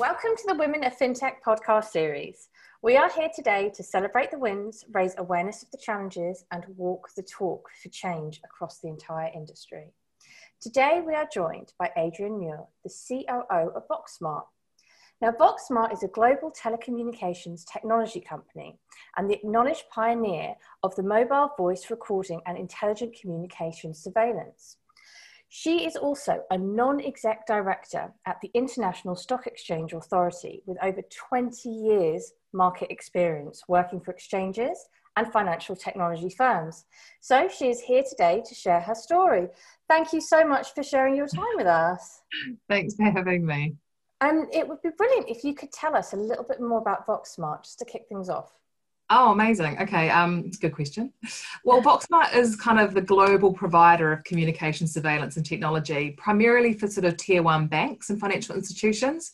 Welcome to the Women of FinTech podcast series. We are here today to celebrate the wins, raise awareness of the challenges, and walk the talk for change across the entire industry. Today, we are joined by Adrienne Muir, the COO of VoxSmart. Now, VoxSmart is a global telecommunications technology company and the acknowledged pioneer of the mobile voice recording and intelligent communication surveillance. She is also a non exec director at the International Stock Exchange Authority with over 20 years market experience working for exchanges and financial technology firms. So she is here today to share her story. Thank you so much for sharing your time with us. Thanks for having me. And it would be brilliant if you could tell us a little bit more about VoxSmart just to kick things off. Oh, amazing. Okay, um, good question. Well, VoxSmart is kind of the global provider of communication surveillance and technology, primarily for sort of tier one banks and financial institutions.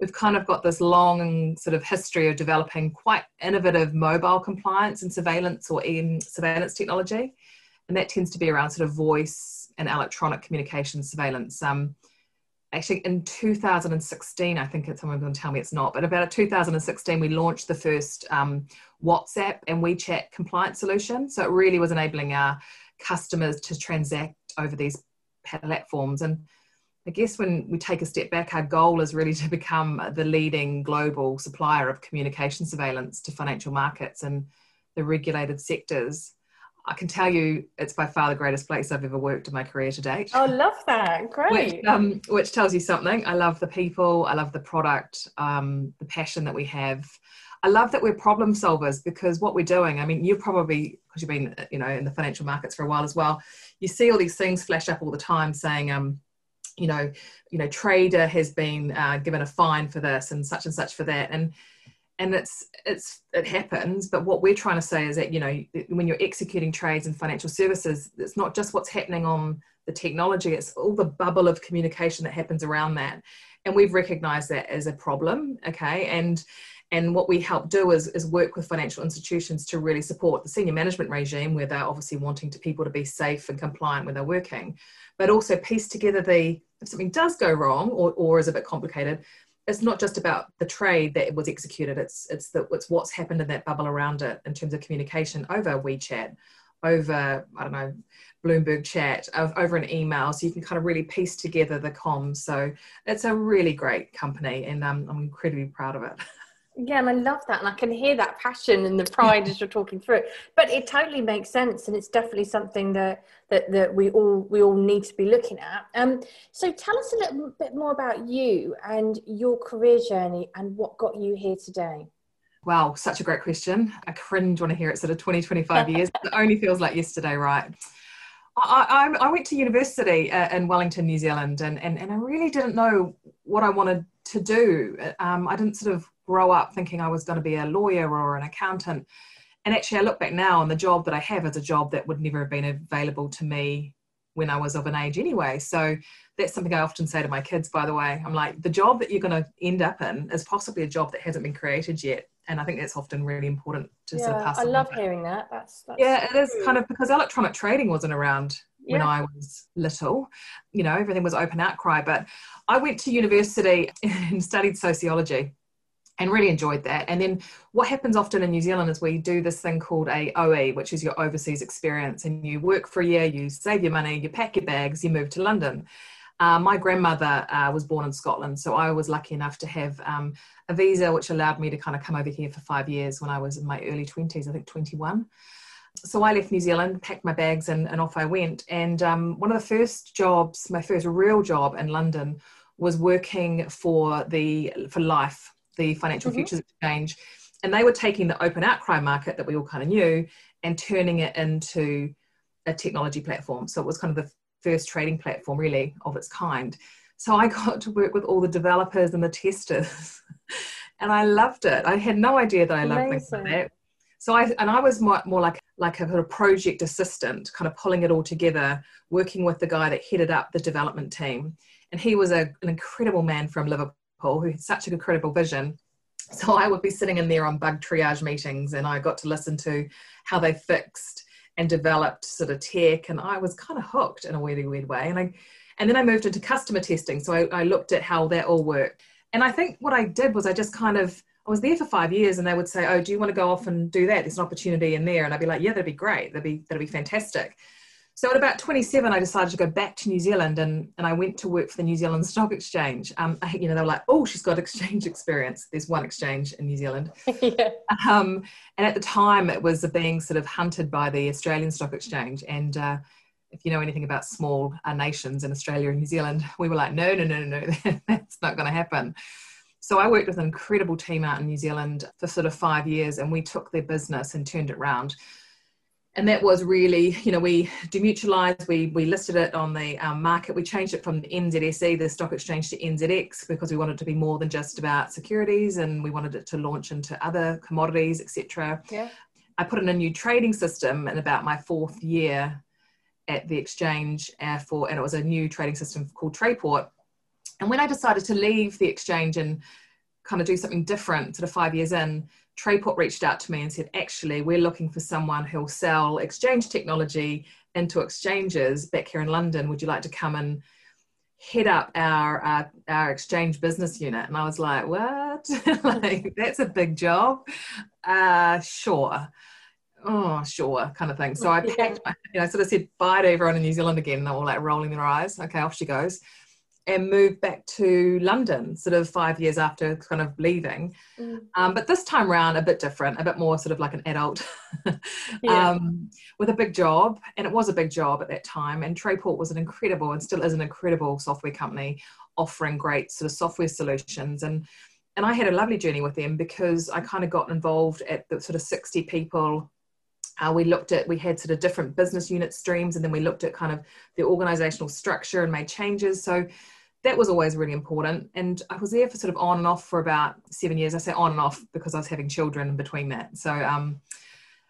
We've kind of got this long sort of history of developing quite innovative mobile compliance and surveillance or in surveillance technology, and that tends to be around sort of voice and electronic communication surveillance. Um, actually in 2016 i think it's someone going to tell me it's not but about 2016 we launched the first um, whatsapp and wechat compliance solution. So it really was enabling our customers to transact over these platforms. And i guess when we take a step back our goal is really to become the leading global supplier of communication surveillance to financial markets and the regulated sectors I can tell you it's by far the greatest place I've ever worked in my career to date. Oh, love that. Great. Which, um, which tells you something. I love the people, I love the product, um, the passion that we have. I love that we're problem solvers because what we're doing, I mean, you've probably, because you've been, you know, in the financial markets for a while as well, you see all these things flash up all the time saying, um, you know, you know, trader has been uh, given a fine for this and such and such for that. And and it's it's it happens but what we're trying to say is that you know when you're executing trades and financial services it's not just what's happening on the technology it's all the bubble of communication that happens around that. And we've recognized that as a problem okay? And and what we help do is, is work with financial institutions to really support the senior management regime where they're obviously wanting to people to be safe and compliant when they're working but also piece together the if something does go wrong or, or is a bit complicated it's not just about the trade that was executed. It's it's the it's what's happened in that bubble around it in terms of communication over WeChat, over I don't know Bloomberg chat, over an email, so you can kind of really piece together the comms. So it's a really great company, and um, I'm incredibly proud of it. Yeah, and I love that, and I can hear that passion and the pride as you're talking through it. But it totally makes sense, and it's definitely something that that, that we all we all need to be looking at. Um, so tell us a little bit more about you and your career journey and what got you here today. Wow, such a great question. I cringe when I hear it sort of 20, 25 years. it only feels like yesterday, right? I, I, I went to university uh, in Wellington, New Zealand, and, and, and I really didn't know what I wanted to do. Um, I didn't sort of grow up thinking I was going to be a lawyer or an accountant. And actually, I look back now, and the job that I have is a job that would never have been available to me when I was of an age anyway. So that's something I often say to my kids, by the way. I'm like, the job that you're going to end up in is possibly a job that hasn't been created yet. And I think that's often really important to yeah, sort of pass I love hearing that. That's, that's yeah, it is kind of because electronic trading wasn't around when yeah. I was little. You know, everything was open outcry. But I went to university and studied sociology and really enjoyed that. And then what happens often in New Zealand is we do this thing called a OE, which is your overseas experience, and you work for a year, you save your money, you pack your bags, you move to London. Uh, my grandmother uh, was born in Scotland, so I was lucky enough to have um, a visa which allowed me to kind of come over here for five years when I was in my early 20s, I think 21. So I left New Zealand, packed my bags, and, and off I went. And um, one of the first jobs, my first real job in London, was working for the for LIFFE, the Financial mm-hmm. Futures Exchange, and they were taking the open outcry market that we all kind of knew and turning it into a technology platform. So it was kind of the first trading platform really of its kind. So I got to work with all the developers and the testers, and I loved it. I had no idea that I loved Amazing. things like that. So I and I was more, more like like a, a project assistant, kind of pulling it all together, working with the guy that headed up the development team, and he was a, an incredible man from Liverpool who had such an incredible vision. So I would be sitting in there on bug triage meetings, and I got to listen to how they fixed and developed sort of tech and I was kind of hooked in a weird, weird way. And I and then I moved into customer testing. So I, I looked at how that all worked. And I think what I did was I just kind of I was there for five years and they would say, Oh, do you want to go off and do that? There's an opportunity in there. And I'd be like, Yeah, that'd be great. That'd be that'd be fantastic. So at about 27, I decided to go back to New Zealand and, and I went to work for the New Zealand Stock Exchange. Um, I, you know, they were like, oh, she's got exchange experience. There's one exchange in New Zealand. yeah. um, and at the time, it was being sort of hunted by the Australian Stock Exchange. And uh, if you know anything about small uh, nations in Australia and New Zealand, we were like, no, no, no, no, no, that's not going to happen. So I worked with an incredible team out in New Zealand for sort of five years, and we took their business and turned it around and that was really, you know, we demutualized, we, we listed it on the um, market. We changed it from NZSE, the stock exchange, to NZX because we wanted it to be more than just about securities and we wanted it to launch into other commodities, etc. Yeah. I put in a new trading system in about my fourth year at the exchange uh, for, and it was a new trading system called Trayport. And when I decided to leave the exchange and kind of do something different, sort of five years in, Trayport reached out to me and said, actually, we're looking for someone who'll sell exchange technology into exchanges back here in London. Would you like to come and head up our uh, our exchange business unit? And I was like, what? like that's a big job. Uh, sure. Oh, sure, kind of thing. So I packed, my, you know, sort of said bye to everyone in New Zealand again. And they're all like rolling their eyes. Okay, off she goes and moved back to London, sort of five years after kind of leaving. Mm. Um, but this time around, a bit different, a bit more sort of like an adult yeah. um, with a big job. And it was a big job at that time. And Trayport was an incredible and still is an incredible software company offering great sort of software solutions. And and I had a lovely journey with them because I kind of got involved at the sort of 60 people uh, we looked at we had sort of different business unit streams and then we looked at kind of the organizational structure and made changes. So that was always really important. And i was there for sort of on and off for about seven years. I say on and off because i was having children in between that. So um,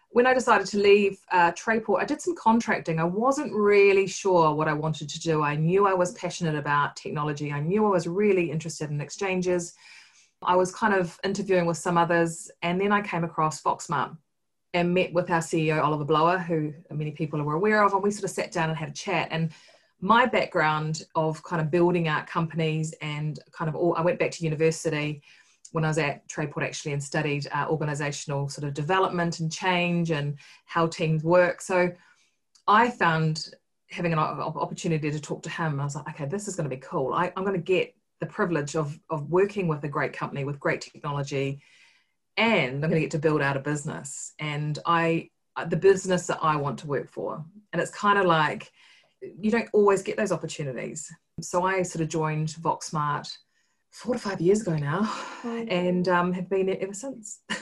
when i decided to leave uh, trayport i did some contracting. I wasn't really sure what i wanted to do. I knew i was passionate about technology. I knew i was really interested in exchanges. I was kind of interviewing with some others and then i came across VoxSmart and met with our CEO, Oliver Blower, who many people are aware of, and we sort of sat down and had a chat. And my background of kind of building out companies and kind of all, I went back to university when I was at Trayport actually and studied uh, organizational sort of development and change and how teams work. So I found having an opportunity to talk to him, I was like, okay, this is going to be cool. I, I'm going to get the privilege of, of working with a great company with great technology and I'm going to get to build out a business and I the business that I want to work for. And it's kind of like you don't always get those opportunities. So I sort of joined VoxSmart four to five years ago now mm. and um, have been there ever since.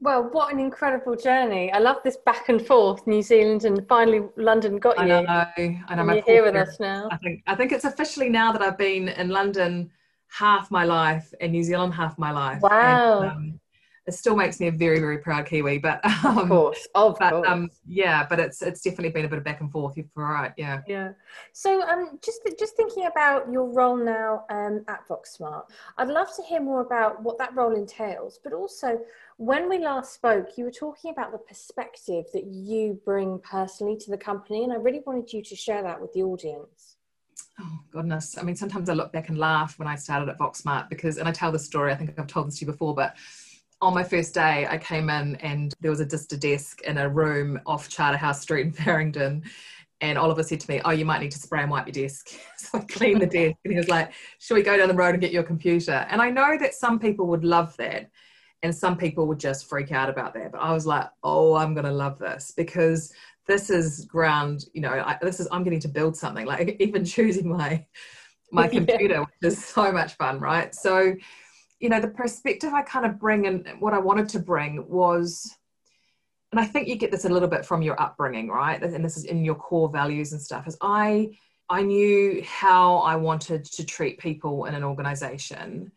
Well, what an incredible journey! I love this back and forth, New Zealand and finally London got you. I know, I know. You're here with us now. I think I think it's officially now that I've been in London half my life and New Zealand half my life. Wow. And, um, it still makes me a very very proud Kiwi. But um, of course, of but, course. Um, yeah, but it's it's definitely been a bit of back and forth. You're right. Yeah. Yeah. So um, just just thinking about your role now um, at VoxSmart, I'd love to hear more about what that role entails. But also, when we last spoke, you were talking about the perspective that you bring personally to the company, and I really wanted you to share that with the audience. Oh goodness! I mean, sometimes I look back and laugh when I started at VoxSmart because, and I tell the story. I think I've told this to you before, but on my first day, I came in and there was a just a desk in a room off Charterhouse Street in Farringdon. And Oliver said to me, Oh, you might need to spray and wipe your desk. so I cleaned the desk. And he was like, Shall we go down the road and get your computer? And I know that some people would love that. And some people would just freak out about that. But I was like, Oh, I'm going to love this because this is ground, you know, I, this is, I'm getting to build something. Like even choosing my, my computer, yeah. which is so much fun, right? So, you know, the perspective I kind of bring and what I wanted to bring was, and I think you get this a little bit from your upbringing, right? And this is in your core values and stuff. Is I I knew how I wanted to treat people in an organization.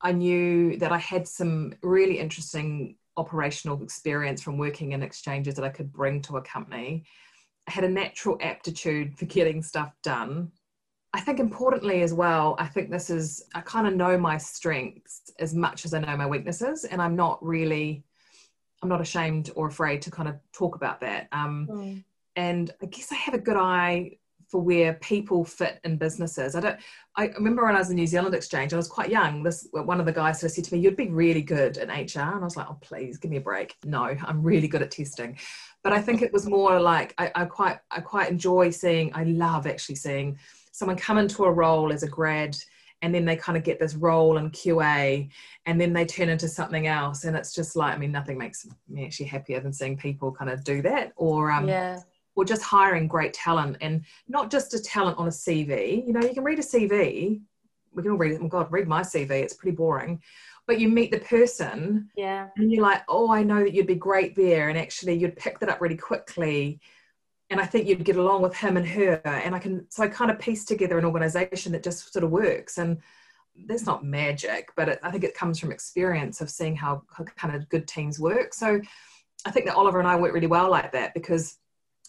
I knew that I had some really interesting operational experience from working in exchanges that I could bring to a company. I had a natural aptitude for getting stuff done. I think importantly as well, I think this is, I kind of know my strengths as much as I know my weaknesses, and I'm not really I'm not ashamed or afraid to kind of talk about that. Um, mm. And I guess I have a good eye for where people fit in businesses. I don't. I remember when I was in New Zealand Exchange, I was quite young. This one of the guys sort of said to me, "You'd be really good in HR," and I was like, "Oh, please give me a break." No, I'm really good at testing, but I think it was more like I, I quite I quite enjoy seeing. I love actually seeing someone come into a role as a grad and then they kind of get this role in QA and then they turn into something else and it's just like I mean nothing makes me actually happier than seeing people kind of do that or um yeah. or just hiring great talent and not just a talent on a CV you know you can read a CV we can all read it. Oh god read my CV it's pretty boring. But you meet the person yeah. and you're like oh I know that you'd be great there and actually you'd pick that up really quickly and I think you'd get along with him and her. And I can, so I kind of piece together an organization that just sort of works. And that's not magic, but it, I think it comes from experience of seeing how, kind of good teams work. So I think that Oliver and I work really well like that because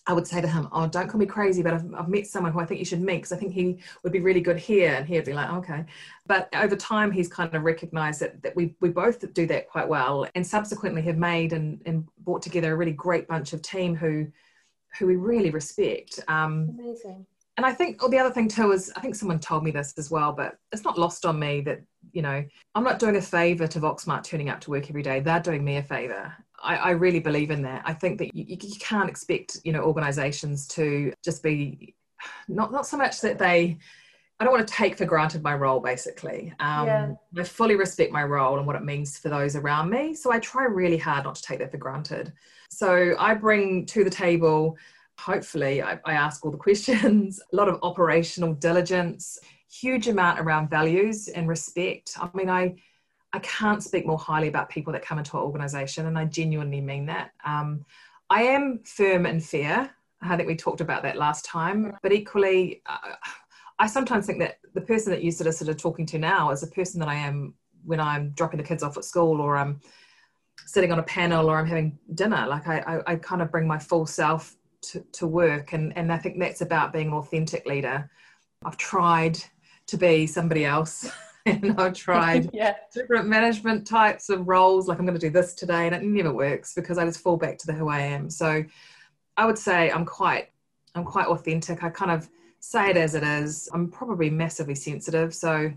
I would say to him, "Oh, don't call me crazy, but I've, I've met someone who I think you should meet because I think he would be really good here." And he'd be like, "Okay," but over time, he's kind of recognised that, that we we both do that quite well, and subsequently have made and, and brought together a really great bunch of team who who we really respect. Um, Amazing. And I think, oh, the other thing too is, I think someone told me this as well, but it's not lost on me that, you know, I'm not doing a favor to VoxSmart turning up to work every day. They're doing me a favor. I, I really believe in that. I think that you, you can't expect, you know, organizations to just be not, not so much that they, I don't want to take for granted my role, basically. Um, yeah. I fully respect my role and what it means for those around me. So I try really hard not to take that for granted. So I bring to the table, hopefully, I, I ask all the questions, a lot of operational diligence, huge amount around values and respect. I mean, I I can't speak more highly about people that come into our organisation, and I genuinely mean that. Um, I am firm and fair. I think we talked about that last time, but equally, uh, I sometimes think that the person that you sort of sort of talking to now is a person that I am when I'm dropping the kids off at school or I'm sitting on a panel or I'm having dinner. Like I, I, I kind of bring my full self to, to work. And, and I think that's about being an authentic leader. I've tried to be somebody else. and I've tried yeah. different management types of roles. Like I'm going to do this today, and it never works because I just fall back to the who I am. So I would say I'm quite, I'm quite authentic. I kind of say it as it is. I'm probably massively sensitive, so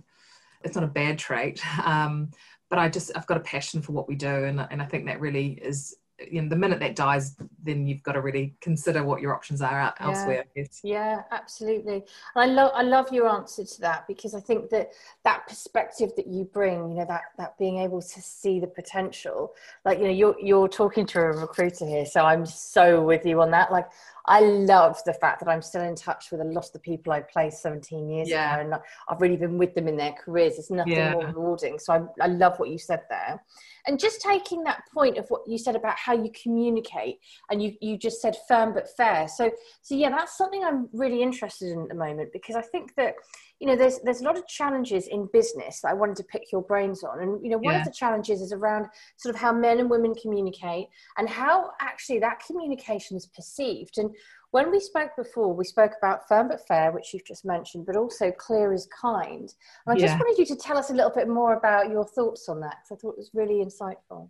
it's not a bad trait. Um, but I just I've got a passion for what we do, and and I think that really is you know the minute that dies then you've got to really consider what your options are out yeah. elsewhere yeah absolutely. And i love i love your answer to that because i think that that perspective that you bring you know that that being able to see the potential like you know you're you're talking to a recruiter here so i'm so with you on that. Like I love the fact that I'm still in touch with a lot of the people I played 17 years yeah. ago, and I've really been with them in their careers. It's nothing yeah. more rewarding. So I, I love what you said there. And just taking that point of what you said about how you communicate, and you, you just said firm but fair. So, so yeah, that's something I'm really interested in at the moment because I think that you know there's there's a lot of challenges in business that I wanted to pick your brains on and you know one yeah. of the challenges is around sort of how men and women communicate and how actually that communication is perceived and when we spoke before we spoke about firm but fair which you've just mentioned but also clear is kind and I yeah. just wanted you to tell us a little bit more about your thoughts on that because I thought it was really insightful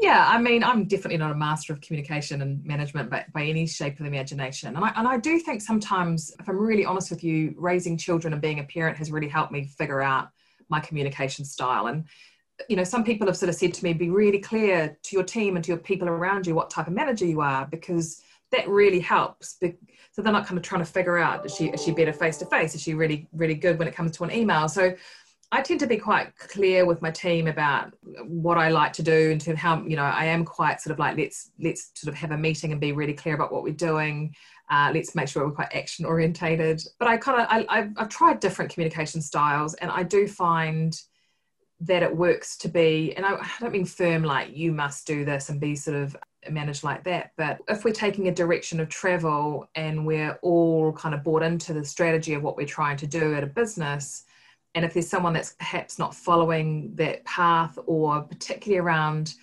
yeah, I mean, I'm definitely not a master of communication and management by, by any shape of the imagination. And I, and I do think sometimes, if I'm really honest with you, raising children and being a parent has really helped me figure out my communication style. And, you know, some people have sort of said to me, be really clear to your team and to your people around you what type of manager you are, because that really helps. so they're not kind of trying to figure out is she is she better face to face is she really really good when it comes to an email so I tend to be quite clear with my team about what I like to do and how you know I am quite sort of like let's let's sort of have a meeting and be really clear about what we're doing. Uh, let's make sure we're quite action orientated. But I kind of I, I've, I've tried different communication styles, and I do find that it works to be. And I, I don't mean firm like you must do this and be sort of managed like that. But if we're taking a direction of travel and we're all kind of bought into the strategy of what we're trying to do at a business and if there's someone that's perhaps not following that path or particularly around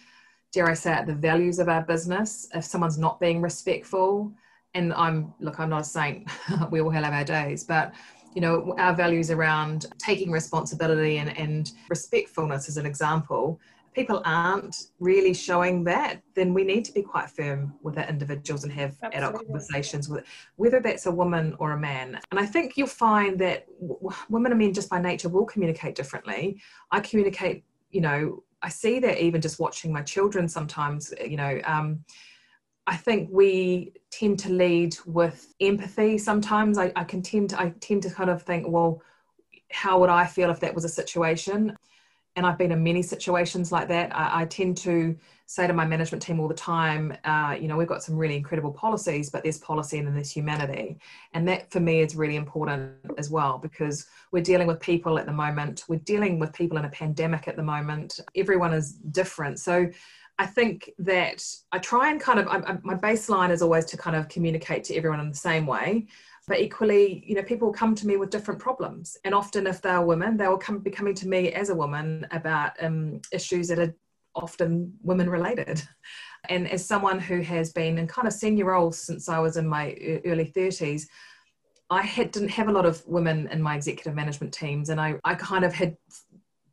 dare i say it the values of our business if someone's not being respectful and i'm look i'm not a saint we all have our days but you know our values around taking responsibility and, and respectfulness as an example people aren't really showing that, then we need to be quite firm with our individuals and have Absolutely. adult conversations with whether that's a woman or a man. And I think you'll find that w- women and men just by nature will communicate differently. I communicate, you know, I see that even just watching my children sometimes, you know, um, I think we tend to lead with empathy. Sometimes I, I can tend to, I tend to kind of think, well, how would I feel if that was a situation? And I've been in many situations like that. I, I tend to say to my management team all the time, uh, you know, we've got some really incredible policies, but there's policy and then there's humanity. And that for me is really important as well because we're dealing with people at the moment, we're dealing with people in a pandemic at the moment. Everyone is different. So I think that I try and kind of, I, I, my baseline is always to kind of communicate to everyone in the same way but equally you know people come to me with different problems. And often if they're women they will come be coming to me as a woman about um, issues that are often women related and as someone who has been in kind of senior roles since i was in my early 30s i had didn't have a lot of women in my executive management teams. And i, I kind of had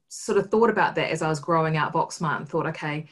sort of thought about that as i was growing out VoxSmart and thought okay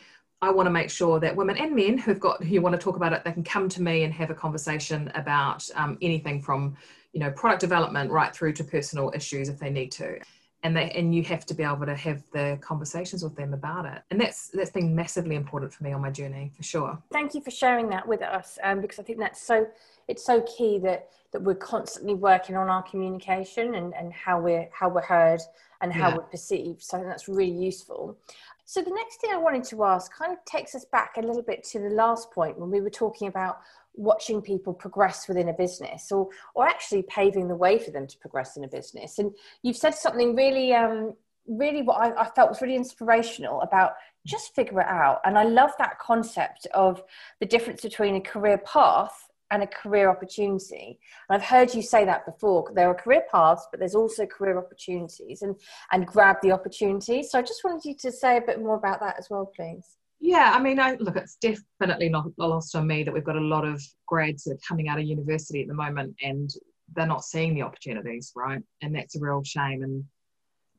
I want to make sure that women and men who've got who want to talk about it, they can come to me and have a conversation about um, anything from, you know, product development right through to personal issues if they need to. And they and you have to be able to have the conversations with them about it. And that's that's been massively important for me on my journey for sure. Thank you for sharing that with us, um, because I think that's so it's so key that that we're constantly working on our communication and, and how we're how we're heard and how yeah. we're perceived. So I think that's really useful. So the next thing I wanted to ask kind of takes us back a little bit to the last point when we were talking about watching people progress within a business or or actually paving the way for them to progress in a business. And you've said something really um really what I, I felt was really inspirational about just figure it out. And I love that concept of the difference between a career path and a career opportunity. And I've heard you say that before. There are career paths, but there's also career opportunities and, and grab the opportunities. So I just wanted you to say a bit more about that as well, please. Yeah, I mean, I, look, it's definitely not lost on me that we've got a lot of grads that are coming out of university at the moment and they're not seeing the opportunities, right? And that's a real shame. And,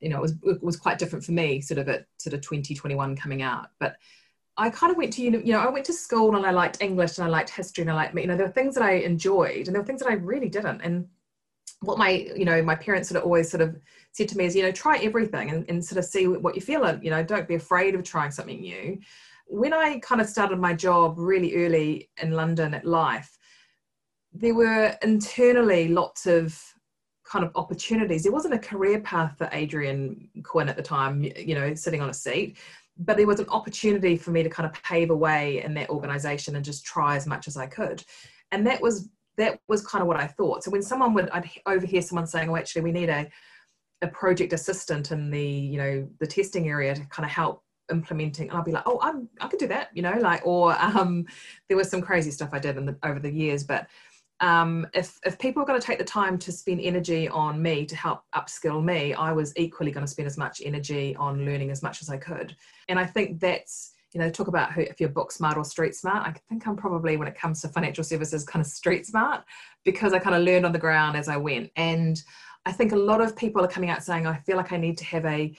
you know, it was, it was quite different for me sort of at sort of 2021 coming out. But I kind of went to, you know, I went to school and I liked English and I liked history and I liked, you know, there were things that I enjoyed and there were things that I really didn't. And what my, you know, my parents sort of always sort of said to me is, you know, try everything and, and sort of see what you feel. And, you know, don't be afraid of trying something new. When I kind of started my job really early in London at LIFFE, there were internally lots of kind of opportunities. There wasn't a career path for Adrienne Quinn at the time, you know, sitting on a seat but there was an opportunity for me to kind of pave a way in that organization and just try as much as I could. And that was that was kind of what I thought. So when someone would I'd overhear someone saying, "Oh, actually, we need a a project assistant in the you know the testing area to kind of help implementing," and I'd be like, "Oh, I'm I could do that," you know, like or um, there was some crazy stuff I did in the, over the years, but um, if, if people are going to take the time to spend energy on me to help upskill me, I was equally going to spend as much energy on learning as much as I could. And I think that's, you know, talk about who, if you're book smart or street smart. I think I'm probably, when it comes to financial services, kind of street smart because I kind of learned on the ground as I went. And I think a lot of people are coming out saying, I feel like I need to have a,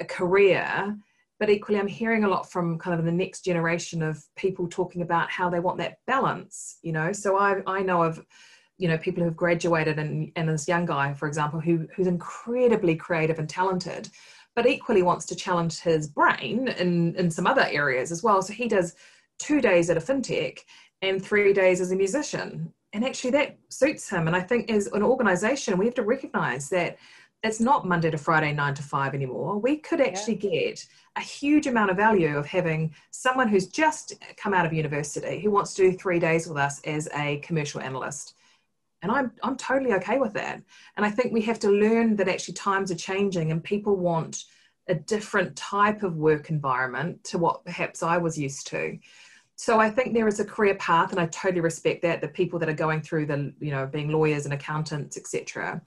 a career but equally i'm hearing a lot from kind of the next generation of people talking about how they want that balance you know? So i i know of you know people who've graduated and and this young guy for example who who's incredibly creative and talented but equally wants to challenge his brain in in some other areas as well. So he does two days at a fintech and three days as a musician. And actually that suits him. And I think as an organization, we have to recognize that it's not Monday to Friday, nine to five anymore. We could actually yeah. get a huge amount of value of having someone who's just come out of university who wants to do three days with us as a commercial analyst. And I'm, I'm totally okay with that. And I think we have to learn that actually times are changing and people want a different type of work environment to what perhaps I was used to. So I think there is a career path, and I totally respect that. The people that are going through the, you know, being lawyers and accountants, etc.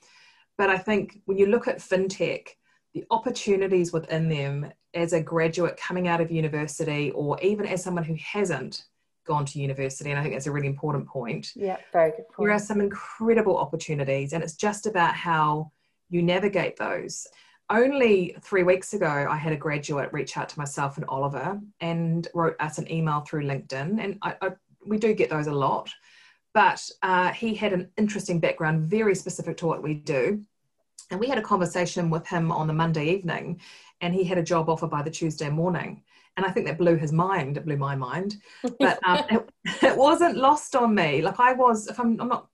But I think when you look at fintech, the opportunities within them as a graduate coming out of university, or even as someone who hasn't gone to university, and I think that's a really important point. Yeah, very good point. There are some incredible opportunities, and it's just about how you navigate those only three weeks ago, I had a graduate reach out to myself and Oliver and wrote us an email through LinkedIn. And I, I, we do get those a lot. But uh, he had an interesting background, very specific to what we do. And we had a conversation with him on the Monday evening, and he had a job offer by the Tuesday morning. And I think that blew his mind. It blew my mind. But um, it, it, wasn't lost on me. Like I was, if I'm, I'm not,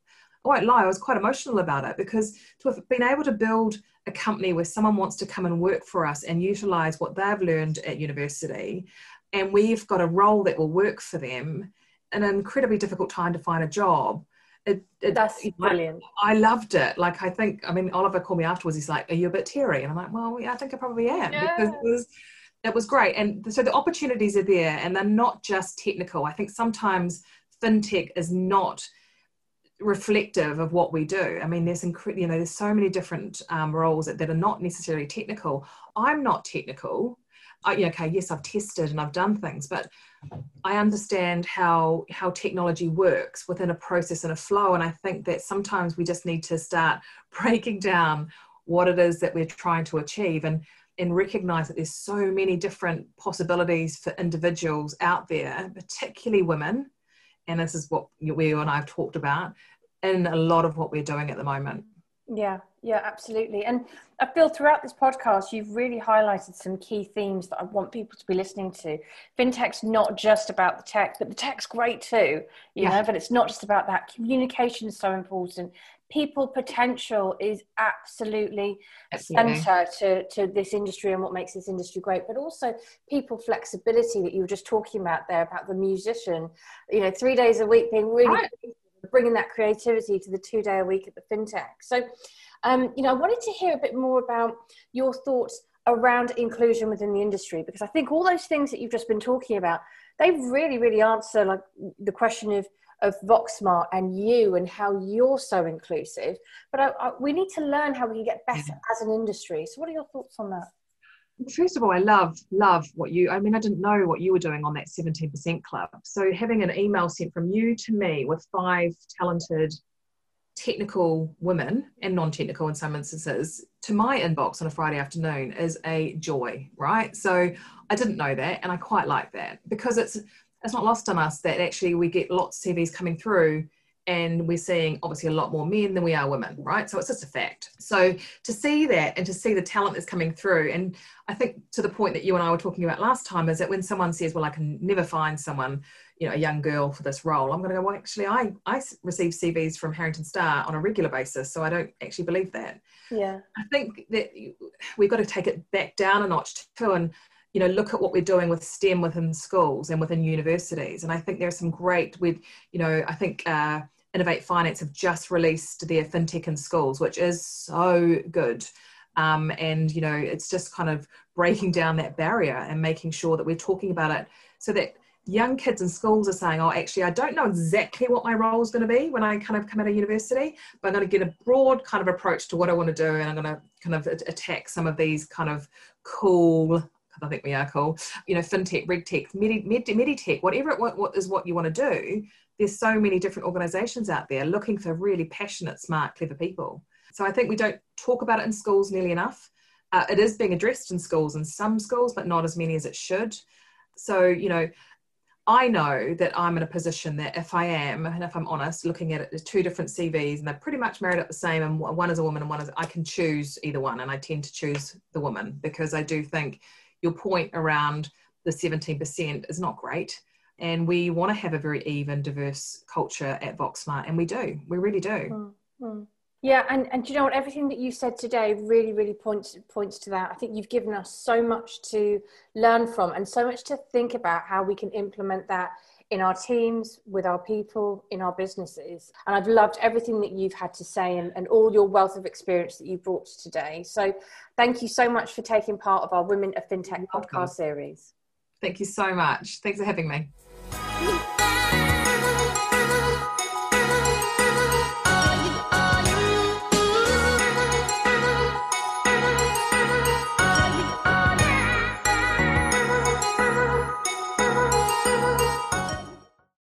I won't lie, I was quite emotional about it because to have been able to build a company where someone wants to come and work for us and utilize what they've learned at university and we've got a role that will work for them an incredibly difficult time to find a job it, it, that's brilliant I, I, loved it like i think i mean oliver called me afterwards he's like are you a bit teary and i'm like well yeah, i think i probably am yeah. because it was it was great and so the opportunities are there and they're not just technical i think sometimes fintech is not reflective of what we do. I mean, there's incre- you know, there's so many different um, roles that, that are not necessarily technical. I'm not technical. I, okay, yes, I've tested and I've done things, but I understand how how technology works within a process and a flow. And I think that sometimes we just need to start breaking down what it is that we're trying to achieve and and recognize that there's so many different possibilities for individuals out there, particularly women. And this is what we and I've talked about in a lot of what we're doing at the moment. Yeah, yeah, absolutely. And uh, I feel throughout this podcast, you've really highlighted some key themes that I want people to be listening to. FinTech's not just about the tech, but the tech's great too, you yeah. know, but it's not just about that. Communication is so important. People potential is absolutely, absolutely. center to, to this industry and what makes this industry great, but also people flexibility that you were just talking about there about the musician, you know, three days a week being really right bringing that creativity to the two day a week at the fintech. So, um, you know, I wanted to hear a bit more about your thoughts around inclusion within the industry because I think all those things that you've just been talking about, they really, really answer like the question of of VoxSmart and you and how you're so inclusive. But I, I, we need to learn how we can get better mm-hmm. as an industry. So, what are your thoughts on that? first of all, I love, love what you, I mean, I didn't know what you were doing on that 17% club. So having an email sent from you to me with five talented technical women and non-technical in some instances to my inbox on a Friday afternoon is a joy, right? So I didn't know that and I quite like that because it's it's not lost on us that actually we get lots of CVs coming through and we're seeing obviously a lot more men than we are women, right? So it's just a fact. So to see that and to see the talent that's coming through, and I think to the point that you and I were talking about last time is that when someone says, "Well, I can never find someone, you know, a young girl for this role," I'm going to go, "Well, actually, I I receive CVs from Harrington Star on a regular basis, so I don't actually believe that." Yeah, I think that we've got to take it back down a notch too, and you know look at what we're doing with STEM within schools and within universities. And I think there's some great with you know I think uh, Innovate Finance have just released their fintech in schools, which is so good. Um, and you know it's just kind of breaking down that barrier and making sure that we're talking about it so that young kids in schools are saying, oh, actually, I don't know exactly what my role is going to be when I kind of come out of university, but I'm going to get a broad kind of approach to what I want to do, and I'm going to kind of attack some of these kind of cool I think we are cool. You know, fintech, regtech, medi, med, meditech, whatever it what, what is what you want to do. There's so many different organisations out there looking for really passionate, smart, clever people. So I think we don't talk about it in schools nearly enough. Uh, it is being addressed in schools, in some schools, but not as many as it should. So you know, I know that I'm in a position that if I am, and if I'm honest, looking at it, there's two different CVs and they're pretty much married up the same, and one is a woman and one is I can choose either one, and I tend to choose the woman because I do think your point around the 17% is not great. and we want to have a very even, diverse culture at VoxSmart, and we do. We really do. Mm-hmm. Yeah, and, and you know what? Everything that you said today really, really points points to that. I think you've given us so much to learn from and so much to think about how we can implement that in our teams, with our people, in our businesses. And I've loved everything that you've had to say and, and all your wealth of experience that you brought today. So thank you so much for taking part of our Women of FinTech podcast series. Thank you so much. Thanks for having me.